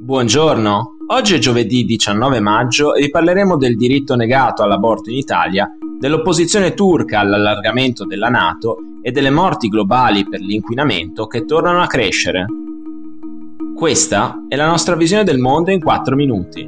Buongiorno, oggi è giovedì 19 maggio e vi parleremo del diritto negato all'aborto in Italia, dell'opposizione turca all'allargamento della Nato e delle morti globali per l'inquinamento che tornano a crescere. Questa è la nostra visione del mondo in 4 minuti.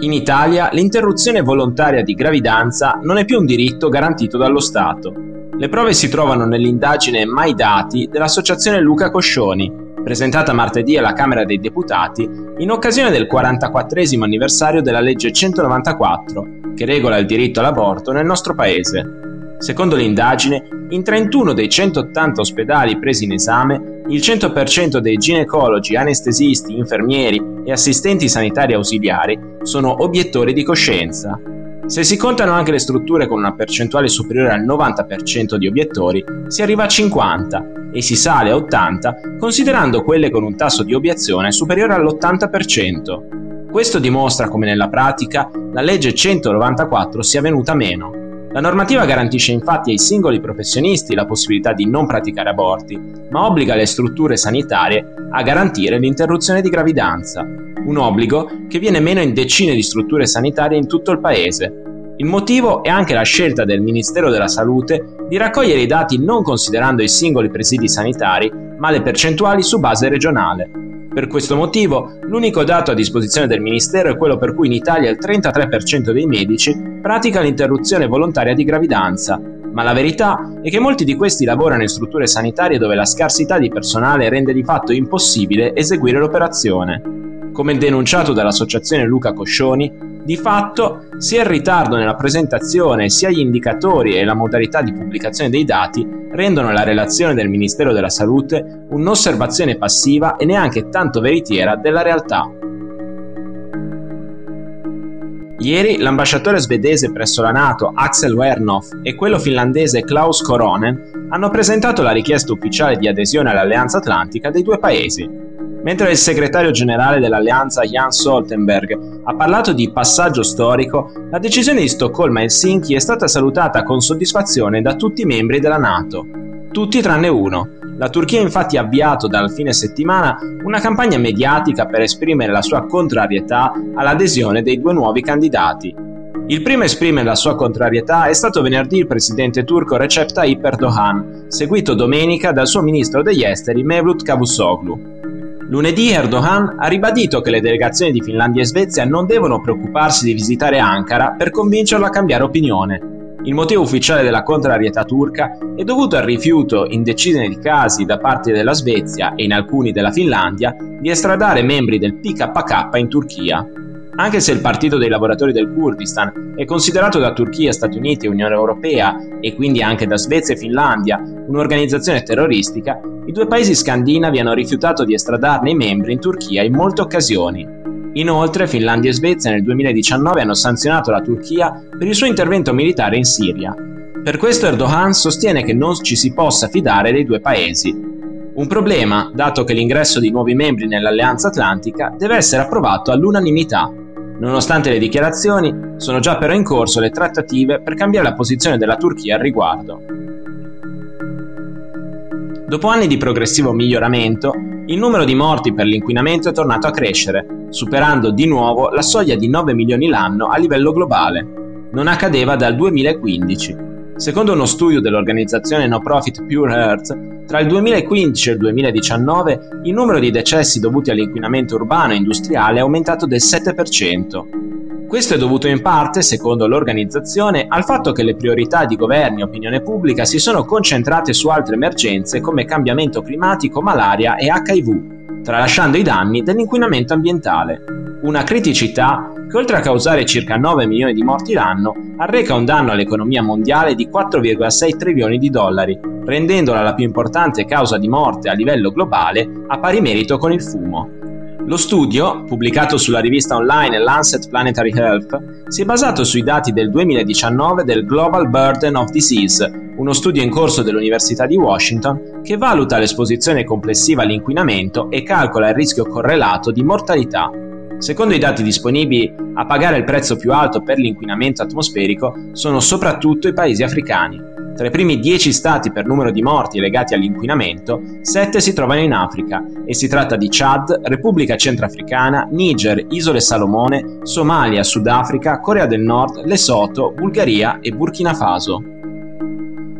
In Italia l'interruzione volontaria di gravidanza non è più un diritto garantito dallo Stato. Le prove si trovano nell'indagine Mai Dati dell'associazione Luca Coscioni, presentata martedì alla Camera dei Deputati in occasione del 44 anniversario della legge 194 che regola il diritto all'aborto nel nostro paese. Secondo l'indagine, in 31 dei 180 ospedali presi in esame, il 100% dei ginecologi, anestesisti, infermieri e assistenti sanitari ausiliari sono obiettori di coscienza. Se si contano anche le strutture con una percentuale superiore al 90% di obiettori, si arriva a 50 e si sale a 80 considerando quelle con un tasso di obiezione superiore all'80%. Questo dimostra come nella pratica la legge 194 sia venuta meno. La normativa garantisce infatti ai singoli professionisti la possibilità di non praticare aborti, ma obbliga le strutture sanitarie a garantire l'interruzione di gravidanza, un obbligo che viene meno in decine di strutture sanitarie in tutto il paese, il motivo è anche la scelta del Ministero della Salute di raccogliere i dati non considerando i singoli presidi sanitari, ma le percentuali su base regionale. Per questo motivo, l'unico dato a disposizione del Ministero è quello per cui in Italia il 33% dei medici pratica l'interruzione volontaria di gravidanza, ma la verità è che molti di questi lavorano in strutture sanitarie dove la scarsità di personale rende di fatto impossibile eseguire l'operazione. Come denunciato dall'associazione Luca Coscioni, di fatto, sia il ritardo nella presentazione, sia gli indicatori e la modalità di pubblicazione dei dati rendono la relazione del Ministero della Salute un'osservazione passiva e neanche tanto veritiera della realtà. Ieri l'ambasciatore svedese presso la Nato Axel Wernoff e quello finlandese Klaus Koronen hanno presentato la richiesta ufficiale di adesione all'Alleanza Atlantica dei due paesi. Mentre il segretario generale dell'alleanza Jan Stoltenberg ha parlato di passaggio storico, la decisione di Stoccolma-Helsinki è stata salutata con soddisfazione da tutti i membri della Nato. Tutti tranne uno. La Turchia ha infatti avviato dal fine settimana una campagna mediatica per esprimere la sua contrarietà all'adesione dei due nuovi candidati. Il primo a esprimere la sua contrarietà è stato venerdì il presidente turco Recep Tayyip Erdogan, seguito domenica dal suo ministro degli esteri Mevlut Cavusoglu. Lunedì Erdogan ha ribadito che le delegazioni di Finlandia e Svezia non devono preoccuparsi di visitare Ankara per convincerlo a cambiare opinione. Il motivo ufficiale della contrarietà turca è dovuto al rifiuto in decine di casi da parte della Svezia e in alcuni della Finlandia di estradare membri del PKK in Turchia. Anche se il Partito dei lavoratori del Kurdistan è considerato da Turchia, Stati Uniti e Unione Europea, e quindi anche da Svezia e Finlandia, un'organizzazione terroristica, i due paesi scandinavi hanno rifiutato di estradarne i membri in Turchia in molte occasioni. Inoltre Finlandia e Svezia nel 2019 hanno sanzionato la Turchia per il suo intervento militare in Siria. Per questo Erdogan sostiene che non ci si possa fidare dei due paesi. Un problema, dato che l'ingresso di nuovi membri nell'Alleanza Atlantica deve essere approvato all'unanimità. Nonostante le dichiarazioni, sono già però in corso le trattative per cambiare la posizione della Turchia al riguardo. Dopo anni di progressivo miglioramento, il numero di morti per l'inquinamento è tornato a crescere, superando di nuovo la soglia di 9 milioni l'anno a livello globale. Non accadeva dal 2015. Secondo uno studio dell'organizzazione no profit Pure Earth, tra il 2015 e il 2019 il numero di decessi dovuti all'inquinamento urbano e industriale è aumentato del 7%. Questo è dovuto in parte, secondo l'organizzazione, al fatto che le priorità di governi e opinione pubblica si sono concentrate su altre emergenze come cambiamento climatico, malaria e HIV, tralasciando i danni dell'inquinamento ambientale. Una criticità che oltre a causare circa 9 milioni di morti l'anno, arreca un danno all'economia mondiale di 4,6 trilioni di dollari, rendendola la più importante causa di morte a livello globale a pari merito con il fumo. Lo studio, pubblicato sulla rivista online Lancet Planetary Health, si è basato sui dati del 2019 del Global Burden of Disease, uno studio in corso dell'Università di Washington che valuta l'esposizione complessiva all'inquinamento e calcola il rischio correlato di mortalità. Secondo i dati disponibili, a pagare il prezzo più alto per l'inquinamento atmosferico sono soprattutto i paesi africani. Tra i primi 10 stati per numero di morti legati all'inquinamento, 7 si trovano in Africa e si tratta di Chad, Repubblica Centrafricana, Niger, Isole Salomone, Somalia, Sudafrica, Corea del Nord, Lesotho, Bulgaria e Burkina Faso.